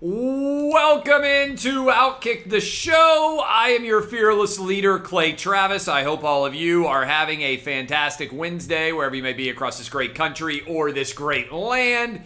Welcome into Outkick the Show. I am your fearless leader, Clay Travis. I hope all of you are having a fantastic Wednesday, wherever you may be across this great country or this great land.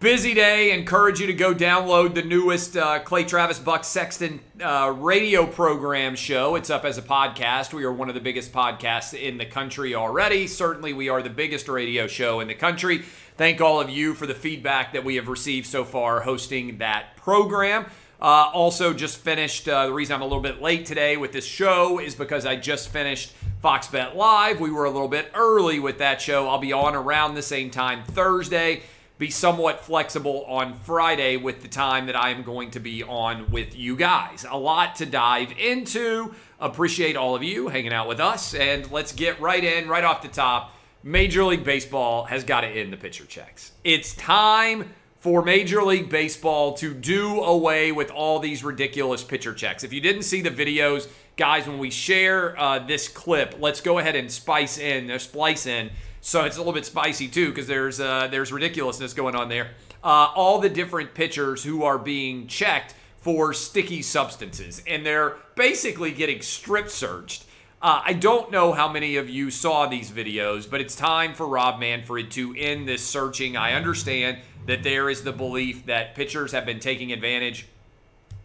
Busy day. Encourage you to go download the newest uh, Clay Travis Buck Sexton uh, radio program show. It's up as a podcast. We are one of the biggest podcasts in the country already. Certainly, we are the biggest radio show in the country. Thank all of you for the feedback that we have received so far hosting that program. Uh, also, just finished. Uh, the reason I'm a little bit late today with this show is because I just finished Fox Bet Live. We were a little bit early with that show. I'll be on around the same time Thursday be somewhat flexible on Friday with the time that I am going to be on with you guys. A lot to dive into. Appreciate all of you hanging out with us. And let's get right in, right off the top. Major League Baseball has got to end the pitcher checks. It's time for Major League Baseball to do away with all these ridiculous pitcher checks. If you didn't see the videos, guys, when we share uh, this clip, let's go ahead and spice in, uh, splice in so it's a little bit spicy too because there's uh, there's ridiculousness going on there. Uh, all the different pitchers who are being checked for sticky substances, and they're basically getting strip searched. Uh, I don't know how many of you saw these videos, but it's time for Rob Manfred to end this searching. I understand that there is the belief that pitchers have been taking advantage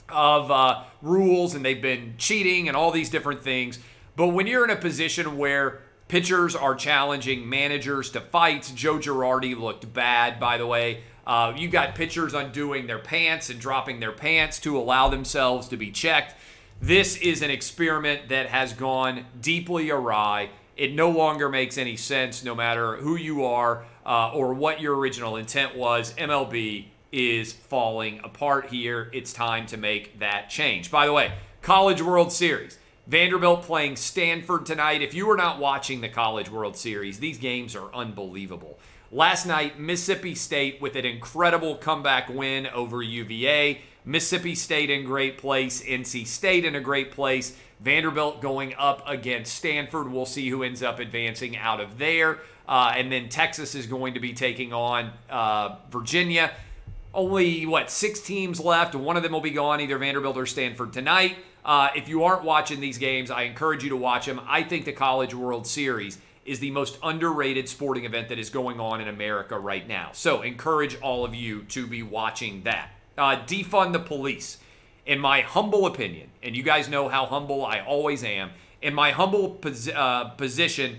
of uh, rules and they've been cheating and all these different things. But when you're in a position where Pitchers are challenging managers to fights. Joe Girardi looked bad, by the way. Uh, you got pitchers undoing their pants and dropping their pants to allow themselves to be checked. This is an experiment that has gone deeply awry. It no longer makes any sense, no matter who you are uh, or what your original intent was. MLB is falling apart here. It's time to make that change. By the way, College World Series. Vanderbilt playing Stanford tonight. If you are not watching the College World Series, these games are unbelievable. Last night, Mississippi State with an incredible comeback win over UVA. Mississippi State in great place, NC State in a great place. Vanderbilt going up against Stanford. We'll see who ends up advancing out of there. Uh, and then Texas is going to be taking on uh, Virginia. Only, what, six teams left. One of them will be gone, either Vanderbilt or Stanford tonight. Uh, if you aren't watching these games, I encourage you to watch them. I think the College World Series is the most underrated sporting event that is going on in America right now. So, encourage all of you to be watching that. Uh, defund the police. In my humble opinion, and you guys know how humble I always am, in my humble pos- uh, position,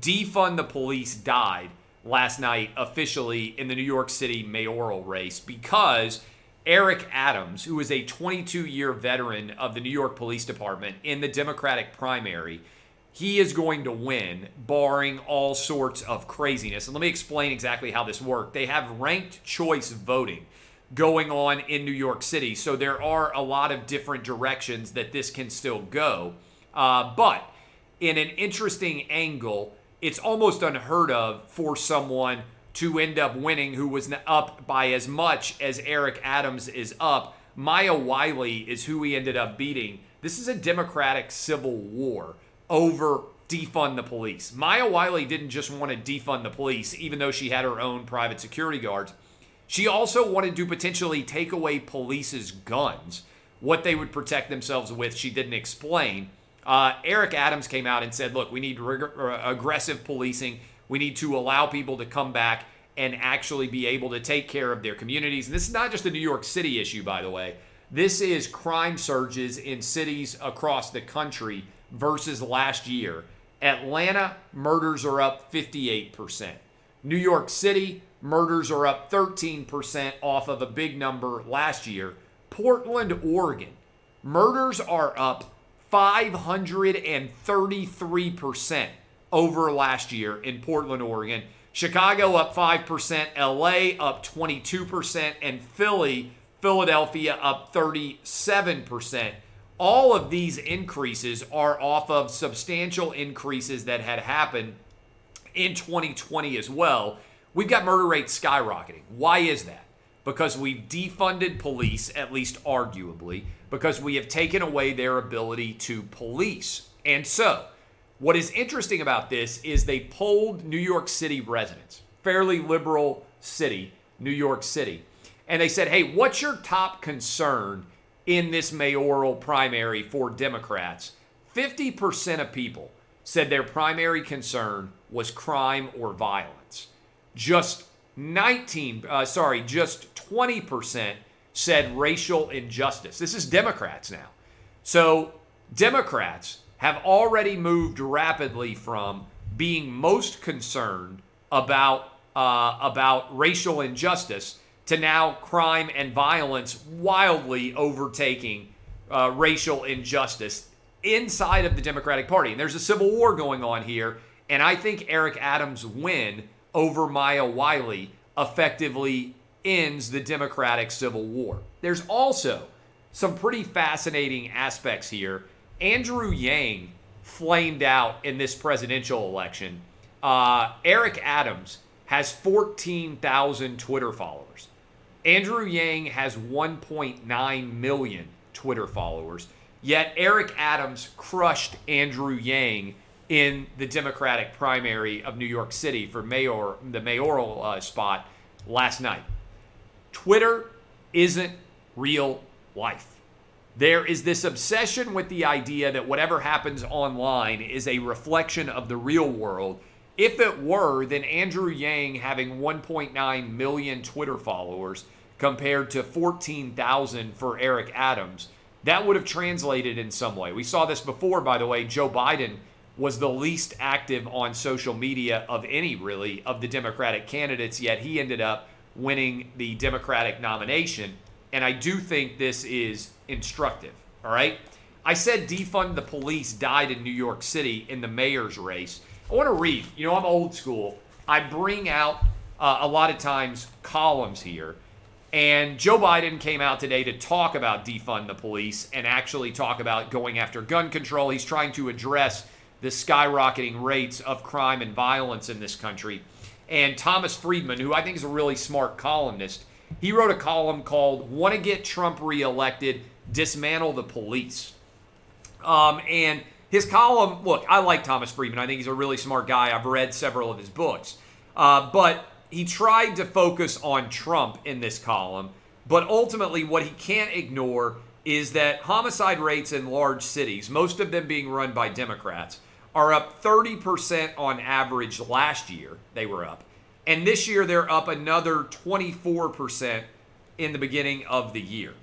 defund the police died last night officially in the New York City mayoral race because Eric Adams, who is a 22 year veteran of the New York Police Department in the Democratic primary, he is going to win, barring all sorts of craziness. And let me explain exactly how this worked. They have ranked choice voting going on in New York City. So there are a lot of different directions that this can still go. Uh, but in an interesting angle, it's almost unheard of for someone to end up winning, who was up by as much as Eric Adams is up. Maya Wiley is who he ended up beating. This is a Democratic civil war over defund the police. Maya Wiley didn't just want to defund the police, even though she had her own private security guards. She also wanted to potentially take away police's guns, what they would protect themselves with. She didn't explain. Uh, Eric Adams came out and said, look, we need rig- uh, aggressive policing. We need to allow people to come back and actually be able to take care of their communities. And this is not just a New York City issue, by the way. This is crime surges in cities across the country versus last year. Atlanta, murders are up 58%. New York City, murders are up 13% off of a big number last year. Portland, Oregon, murders are up 533% over last year in Portland, Oregon. Chicago up 5%, LA up 22%, and Philly Philadelphia up 37%. All of these increases are off of substantial increases that had happened in 2020 as well. We've got murder rates skyrocketing. Why is that? Because we've defunded police, at least arguably, because we have taken away their ability to police. And so, what is interesting about this is they polled New York City residents, fairly liberal city, New York City, and they said, hey, what's your top concern in this mayoral primary for Democrats? 50% of people said their primary concern was crime or violence. Just 19, uh, sorry, just 20% said racial injustice. This is Democrats now. So, Democrats have already moved rapidly from being most concerned about uh, about racial injustice to now crime and violence wildly overtaking uh, racial injustice inside of the Democratic Party. And there's a civil war going on here, and I think Eric Adams' win over Maya Wiley effectively ends the Democratic Civil War. There's also some pretty fascinating aspects here Andrew Yang flamed out in this presidential election. Uh, Eric Adams has 14,000 Twitter followers. Andrew Yang has 1.9 million Twitter followers. Yet Eric Adams crushed Andrew Yang in the Democratic primary of New York City for mayor, the mayoral uh, spot last night. Twitter isn't real life. There is this obsession with the idea that whatever happens online is a reflection of the real world. If it were, then Andrew Yang having 1.9 million Twitter followers compared to 14,000 for Eric Adams, that would have translated in some way. We saw this before, by the way. Joe Biden was the least active on social media of any, really, of the Democratic candidates, yet he ended up winning the Democratic nomination. And I do think this is instructive. All right. I said defund the police died in New York City in the mayor's race. I want to read. You know, I'm old school. I bring out uh, a lot of times columns here. And Joe Biden came out today to talk about defund the police and actually talk about going after gun control. He's trying to address the skyrocketing rates of crime and violence in this country. And Thomas Friedman, who I think is a really smart columnist, he wrote a column called Want to Get Trump Reelected, Dismantle the Police. Um, and his column, look, I like Thomas Friedman. I think he's a really smart guy. I've read several of his books. Uh, but he tried to focus on Trump in this column. But ultimately, what he can't ignore is that homicide rates in large cities, most of them being run by Democrats, are up 30% on average last year. They were up. And this year, they're up another 24% in the beginning of the year.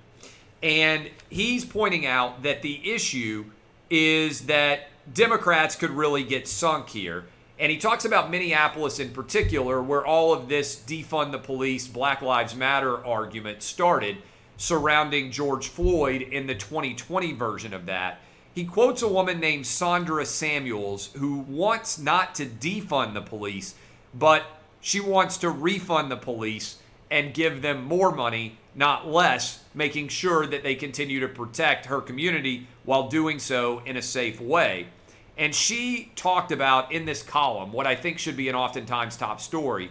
And he's pointing out that the issue is that Democrats could really get sunk here. And he talks about Minneapolis in particular, where all of this defund the police, Black Lives Matter argument started surrounding George Floyd in the 2020 version of that. He quotes a woman named Sondra Samuels who wants not to defund the police, but she wants to refund the police and give them more money, not less, making sure that they continue to protect her community while doing so in a safe way. And she talked about in this column what I think should be an oftentimes top story.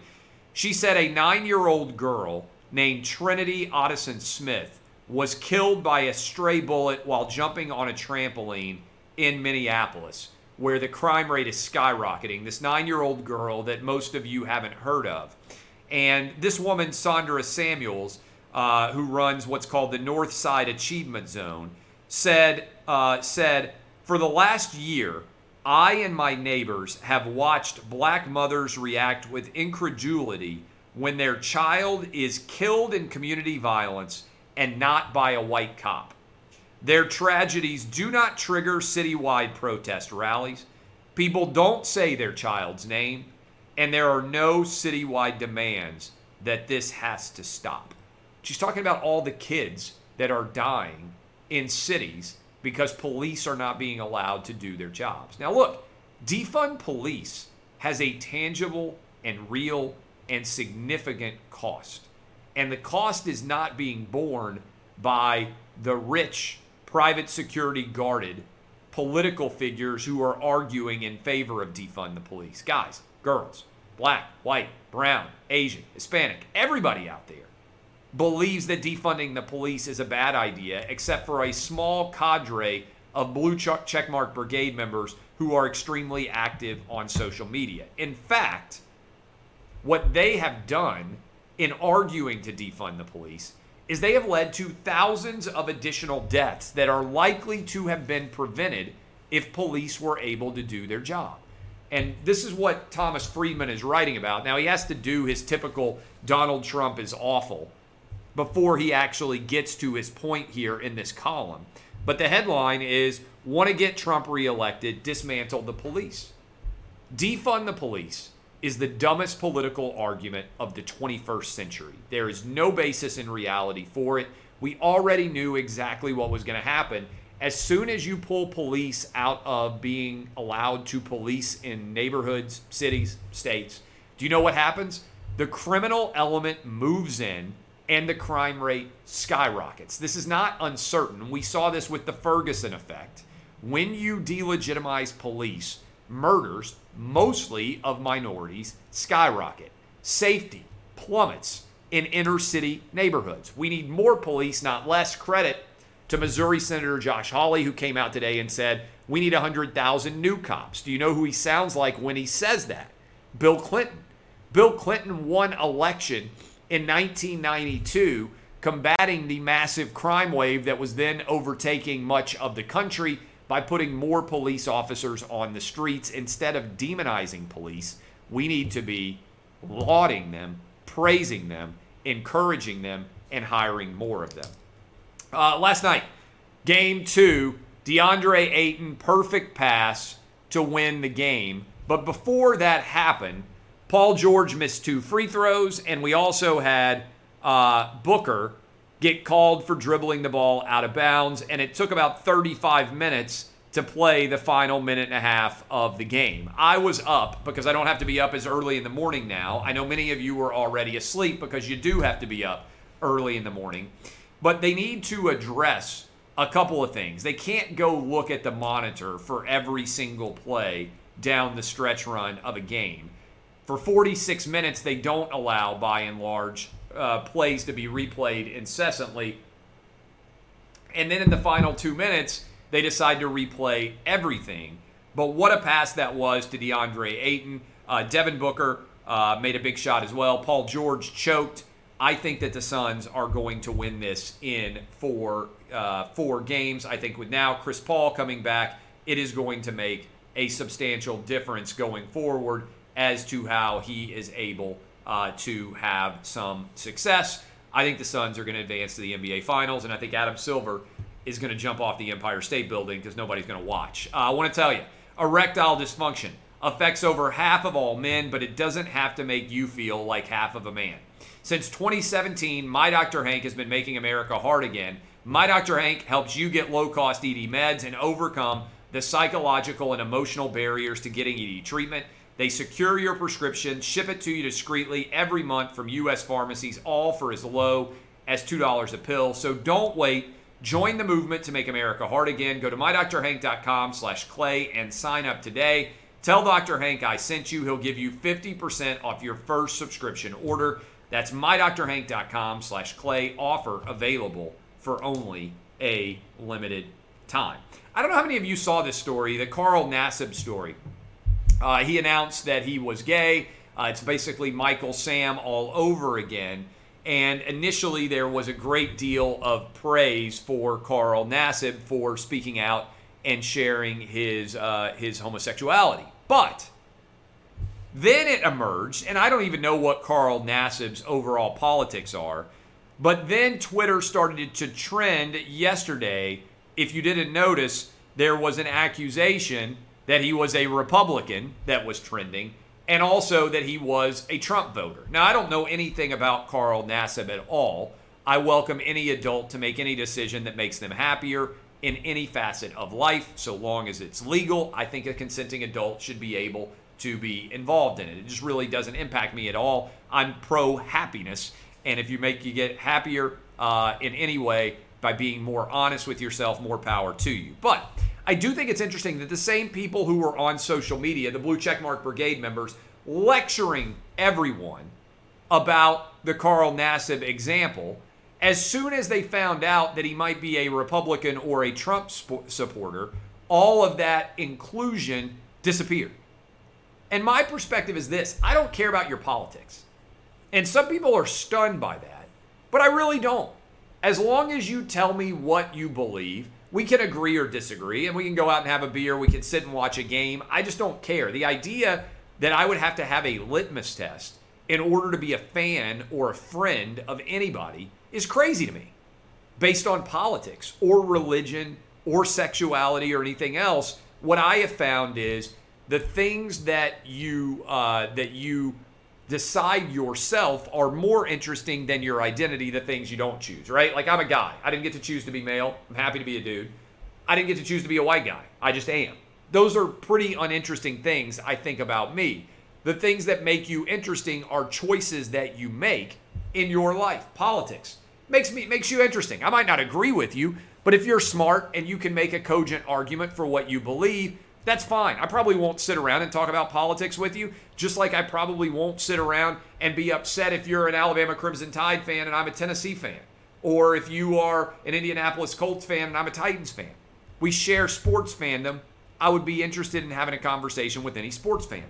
She said a nine year old girl named Trinity Ottoson Smith was killed by a stray bullet while jumping on a trampoline in Minneapolis where the crime rate is skyrocketing. This nine year old girl that most of you haven't heard of. And this woman, Sondra Samuels, uh, who runs what's called the North Side Achievement Zone, said, uh, said, For the last year, I and my neighbors have watched black mothers react with incredulity when their child is killed in community violence and not by a white cop. Their tragedies do not trigger citywide protest rallies. People don't say their child's name, and there are no citywide demands that this has to stop. She's talking about all the kids that are dying in cities because police are not being allowed to do their jobs. Now, look, defund police has a tangible and real and significant cost. And the cost is not being borne by the rich, private security guarded political figures who are arguing in favor of defund the police. Guys, girls, black, white, brown, Asian, Hispanic, everybody out there believes that defunding the police is a bad idea, except for a small cadre of blue checkmark brigade members who are extremely active on social media. In fact, what they have done in arguing to defund the police is they have led to thousands of additional deaths that are likely to have been prevented if police were able to do their job. And this is what Thomas Friedman is writing about. Now, he has to do his typical Donald Trump is awful before he actually gets to his point here in this column. But the headline is Want to get Trump reelected, dismantle the police. Defund the police is the dumbest political argument of the 21st century. There is no basis in reality for it. We already knew exactly what was going to happen. As soon as you pull police out of being allowed to police in neighborhoods, cities, states, do you know what happens? The criminal element moves in and the crime rate skyrockets. This is not uncertain. We saw this with the Ferguson effect. When you delegitimize police, murders, mostly of minorities, skyrocket. Safety plummets in inner city neighborhoods. We need more police, not less. Credit to Missouri Senator Josh Hawley, who came out today and said, We need 100,000 new cops. Do you know who he sounds like when he says that? Bill Clinton. Bill Clinton won election in 1992, combating the massive crime wave that was then overtaking much of the country by putting more police officers on the streets instead of demonizing police. We need to be lauding them, praising them, encouraging them, and hiring more of them. Uh, last night, game two, DeAndre Ayton, perfect pass to win the game. But before that happened, Paul George missed two free throws, and we also had uh, Booker get called for dribbling the ball out of bounds, and it took about 35 minutes to play the final minute and a half of the game. I was up because I don't have to be up as early in the morning now. I know many of you were already asleep because you do have to be up early in the morning. But they need to address a couple of things. They can't go look at the monitor for every single play down the stretch run of a game for 46 minutes, they don't allow, by and large, uh, plays to be replayed incessantly. And then in the final two minutes, they decide to replay everything. But what a pass that was to DeAndre Ayton. Uh, Devin Booker uh, made a big shot as well. Paul George choked. I think that the Suns are going to win this in four uh, four games. I think with now Chris Paul coming back, it is going to make a substantial difference going forward as to how he is able uh, to have some success. I think the Suns are going to advance to the NBA Finals, and I think Adam Silver is going to jump off the Empire State Building because nobody's going to watch. Uh, I want to tell you, erectile dysfunction affects over half of all men, but it doesn't have to make you feel like half of a man. Since 2017, My Dr. Hank has been making America hard again. My Dr. Hank helps you get low cost ED meds and overcome the psychological and emotional barriers to getting ED treatment. They secure your prescription, ship it to you discreetly every month from U.S. pharmacies, all for as low as $2 a pill. So don't wait. Join the movement to make America hard again. Go to mydoctorhank.com slash clay and sign up today. Tell Dr. Hank I sent you. He'll give you 50% off your first subscription order. That's mydoctorhank.com slash clay. Offer available for only a limited time. I don't know how many of you saw this story, the Carl Nassib story. Uh, he announced that he was gay. Uh, it's basically Michael Sam all over again. And initially, there was a great deal of praise for Carl Nassib for speaking out and sharing his uh, his homosexuality. But then it emerged, and I don't even know what Carl Nassib's overall politics are. But then Twitter started to trend yesterday. If you didn't notice, there was an accusation that he was a Republican that was trending, and also that he was a Trump voter. Now, I don't know anything about Carl Nassib at all. I welcome any adult to make any decision that makes them happier in any facet of life, so long as it's legal. I think a consenting adult should be able to be involved in it. It just really doesn't impact me at all. I'm pro happiness. And if you make you get happier uh, in any way by being more honest with yourself, more power to you. But I do think it's interesting that the same people who were on social media, the Blue Checkmark Brigade members, lecturing everyone about the Carl Nassib example, as soon as they found out that he might be a Republican or a Trump sp- supporter, all of that inclusion disappeared. And my perspective is this I don't care about your politics. And some people are stunned by that, but I really don't. As long as you tell me what you believe, we can agree or disagree, and we can go out and have a beer, we can sit and watch a game. I just don't care. The idea that I would have to have a litmus test in order to be a fan or a friend of anybody is crazy to me based on politics or religion or sexuality or anything else what i have found is the things that you uh, that you decide yourself are more interesting than your identity the things you don't choose right? Like i'm a guy. I didn't get to choose to be male. I'm happy to be a dude. I didn't get to choose to be a white guy. I just am. Those are pretty uninteresting things i think about me. The things that make you interesting are choices that you make in your life. Politics makes me makes you interesting. I might not agree with you, but if you're smart and you can make a cogent argument for what you believe, that's fine. I probably won't sit around and talk about politics with you, just like I probably won't sit around and be upset if you're an Alabama Crimson Tide fan and I'm a Tennessee fan, or if you are an Indianapolis Colts fan and I'm a Titans fan. We share sports fandom. I would be interested in having a conversation with any sports fan.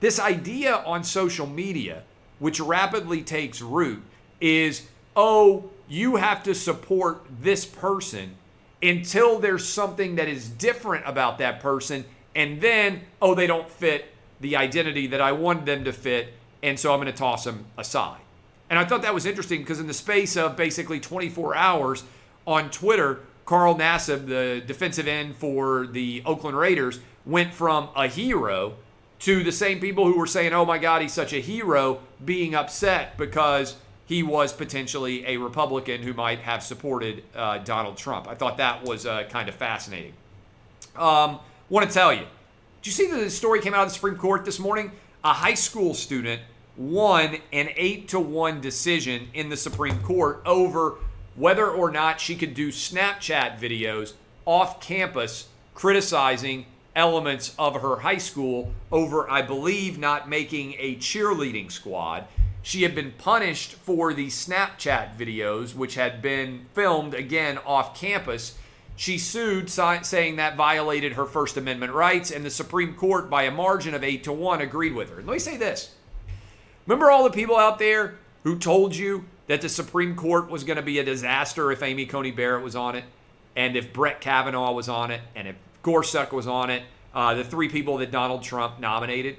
This idea on social media, which rapidly takes root, is oh, you have to support this person until there's something that is different about that person. And then, oh, they don't fit the identity that I wanted them to fit. And so I'm going to toss them aside. And I thought that was interesting because, in the space of basically 24 hours on Twitter, Carl Nassib, the defensive end for the Oakland Raiders, went from a hero to the same people who were saying, oh my God, he's such a hero, being upset because he was potentially a Republican who might have supported uh, Donald Trump. I thought that was uh, kind of fascinating. Um, Want to tell you, did you see that the story came out of the Supreme Court this morning? A high school student won an eight to one decision in the Supreme Court over whether or not she could do Snapchat videos off campus criticizing elements of her high school over, I believe, not making a cheerleading squad. She had been punished for the Snapchat videos, which had been filmed again off campus. She sued, saying that violated her First Amendment rights, and the Supreme Court, by a margin of 8 to 1, agreed with her. Let me say this Remember all the people out there who told you that the Supreme Court was going to be a disaster if Amy Coney Barrett was on it, and if Brett Kavanaugh was on it, and if Gorsuch was on it, uh, the three people that Donald Trump nominated.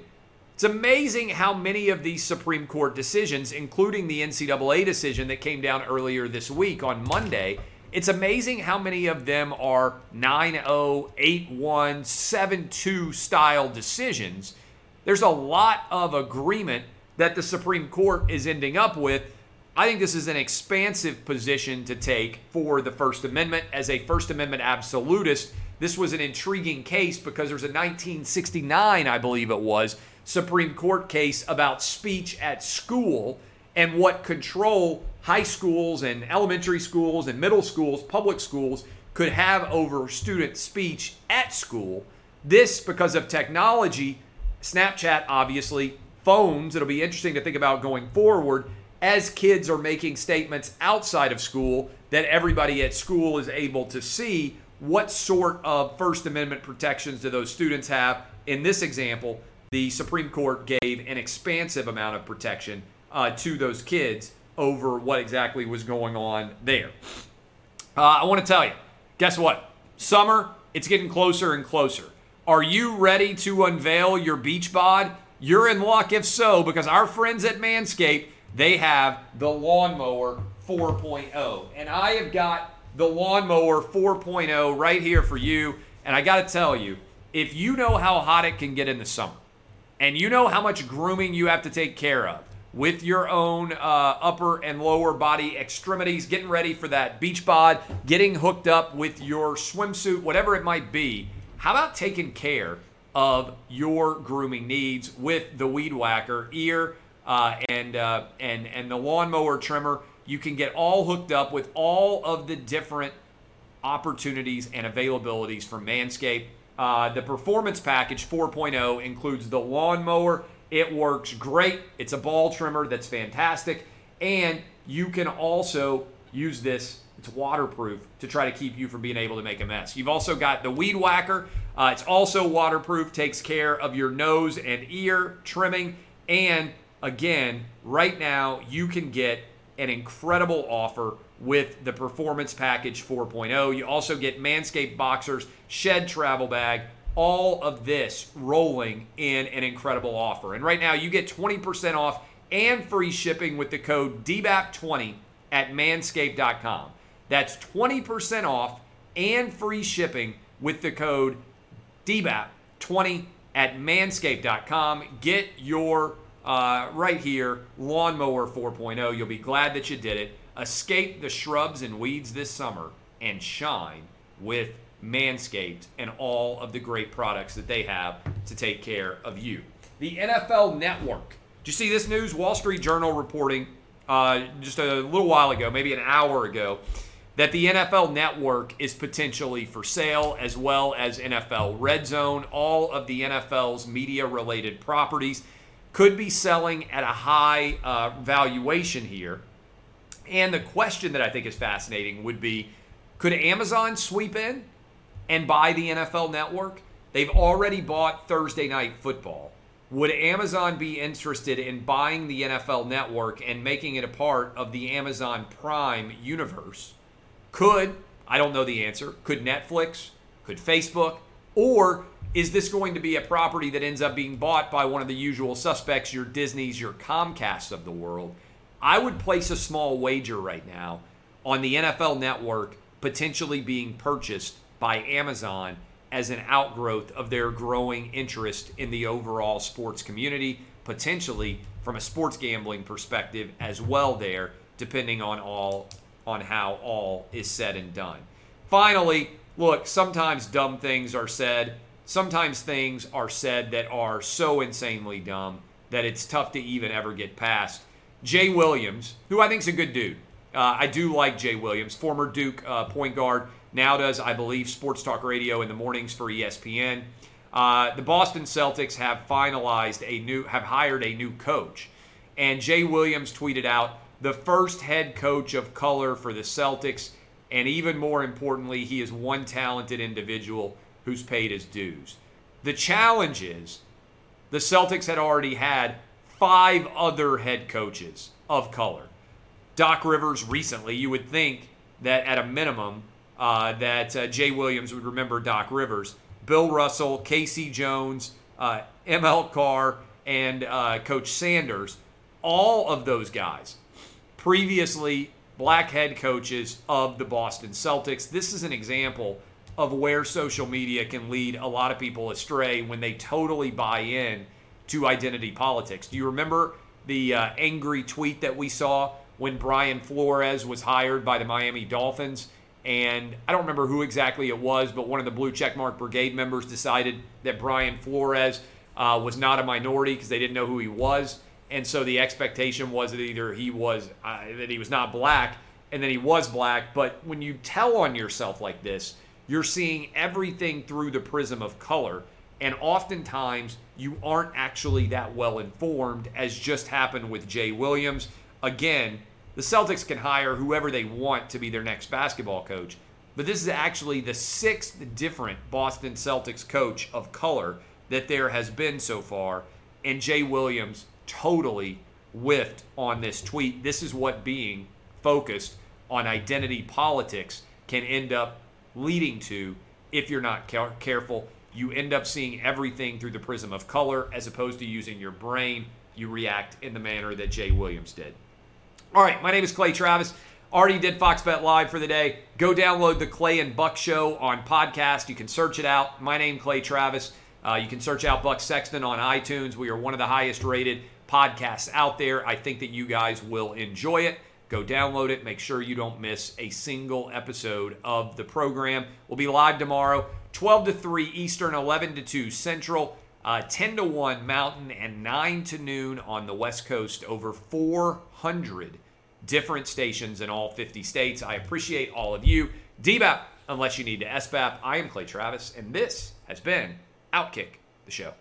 It's amazing how many of these Supreme Court decisions, including the NCAA decision that came down earlier this week on Monday, it's amazing how many of them are 9 0, 8 1, 7 2 style decisions. There's a lot of agreement that the Supreme Court is ending up with. I think this is an expansive position to take for the First Amendment as a First Amendment absolutist this was an intriguing case because there's a 1969, I believe it was, Supreme Court case about speech at school and what control high schools and elementary schools and middle schools, public schools, could have over student speech at school. This, because of technology, Snapchat, obviously, phones, it'll be interesting to think about going forward as kids are making statements outside of school that everybody at school is able to see what sort of First Amendment protections do those students have? In this example, the Supreme Court gave an expansive amount of protection uh, to those kids over what exactly was going on there. Uh, I want to tell you, guess what? Summer, it's getting closer and closer. Are you ready to unveil your beach bod? You're in luck if so, because our friends at Manscaped, they have the Lawnmower 4.0. And I have got the Lawnmower 4.0 right here for you. And I got to tell you, if you know how hot it can get in the summer, and you know how much grooming you have to take care of with your own uh, upper and lower body extremities, getting ready for that beach bod, getting hooked up with your swimsuit, whatever it might be, how about taking care of your grooming needs with the Weed Whacker ear uh, and uh, and and the lawnmower trimmer. You can get all hooked up with all of the different opportunities and availabilities from Manscaped. Uh, the performance package 4.0 includes the lawnmower. It works great. It's a ball trimmer that's fantastic, and you can also use this it's waterproof to try to keep you from being able to make a mess. You've also got the Weed Whacker. Uh, it's also waterproof, takes care of your nose and ear trimming. And again, right now, you can get an incredible offer with the Performance Package 4.0. You also get Manscaped Boxers, Shed Travel Bag, all of this rolling in an incredible offer. And right now, you get 20% off and free shipping with the code DBAP20 at manscaped.com. That's 20% off and free shipping with the code DBAP20 at manscaped.com. Get your uh, right here lawnmower 4.0. You'll be glad that you did it. Escape the shrubs and weeds this summer and shine with Manscaped and all of the great products that they have to take care of you. The NFL Network. Did you see this news? Wall Street Journal reporting uh, just a little while ago, maybe an hour ago, that the NFL Network is potentially for sale, as well as NFL Red Zone. All of the NFL's media related properties could be selling at a high uh, valuation here. And the question that I think is fascinating would be could Amazon sweep in and buy the NFL Network? They've already bought Thursday Night Football. Would Amazon be interested in buying the NFL Network and making it a part of the Amazon Prime universe? Could, I don't know the answer, could Netflix, could Facebook, or is this going to be a property that ends up being bought by one of the usual suspects, your Disneys, your Comcasts of the world? I would place a small wager right now on the NFL network potentially being purchased by Amazon as an outgrowth of their growing interest in the overall sports community, potentially from a sports gambling perspective as well there, depending on all on how all is said and done. Finally, look, sometimes dumb things are said. Sometimes things are said that are so insanely dumb that it's tough to even ever get past. Jay Williams, who I think is a good dude. Uh, I do like Jay Williams, former Duke uh, point guard, now does, I believe, Sports Talk Radio in the mornings for ESPN. Uh, the Boston Celtics have finalized a new, have hired a new coach. And Jay Williams tweeted out, the first head coach of color for the Celtics, and even more importantly, he is one talented individual who's paid his dues. The challenge is the Celtics had already had five other head coaches of color. Doc Rivers recently, you would think that at a minimum, uh, that uh, Jay Williams would remember Doc Rivers. Bill Russell, K.C. Jones, uh, ML Carr, and uh, Coach Sanders, all of those guys previously black head coaches of the Boston Celtics. This is an example of where social media can lead a lot of people astray when they totally buy in to identity politics. Do you remember the uh, angry tweet that we saw when Brian Flores was hired by the Miami Dolphins? And I don't remember who exactly it was, but one of the Blue Checkmark Brigade members decided that Brian Flores uh, was not a minority because they didn't know who he was and so the expectation was that either he was uh, that he was not black and then he was black but when you tell on yourself like this you're seeing everything through the prism of color and oftentimes you aren't actually that well informed as just happened with Jay Williams again the Celtics can hire whoever they want to be their next basketball coach but this is actually the sixth different Boston Celtics coach of color that there has been so far and Jay Williams totally whiffed on this tweet. This is what being focused on identity politics can end up leading to if you're not care- careful. You end up seeing everything through the prism of color as opposed to using your brain. You react in the manner that Jay Williams did. All right, my name is Clay Travis. Already did Fox Bet Live for the day. Go download the Clay and Buck Show on podcast. You can search it out. My name, Clay Travis. Uh, you can search out Buck Sexton on iTunes. We are one of the highest rated podcasts out there. I think that you guys will enjoy it. Go download it. Make sure you don't miss a single episode of the program. We'll be live tomorrow, 12 to 3 Eastern, 11 to 2 Central. Uh, 10 to 1 Mountain and 9 to noon on the West Coast. Over 400 different stations in all 50 states. I appreciate all of you. DBAP, unless you need to SBAP. I am Clay Travis, and this has been Outkick the Show.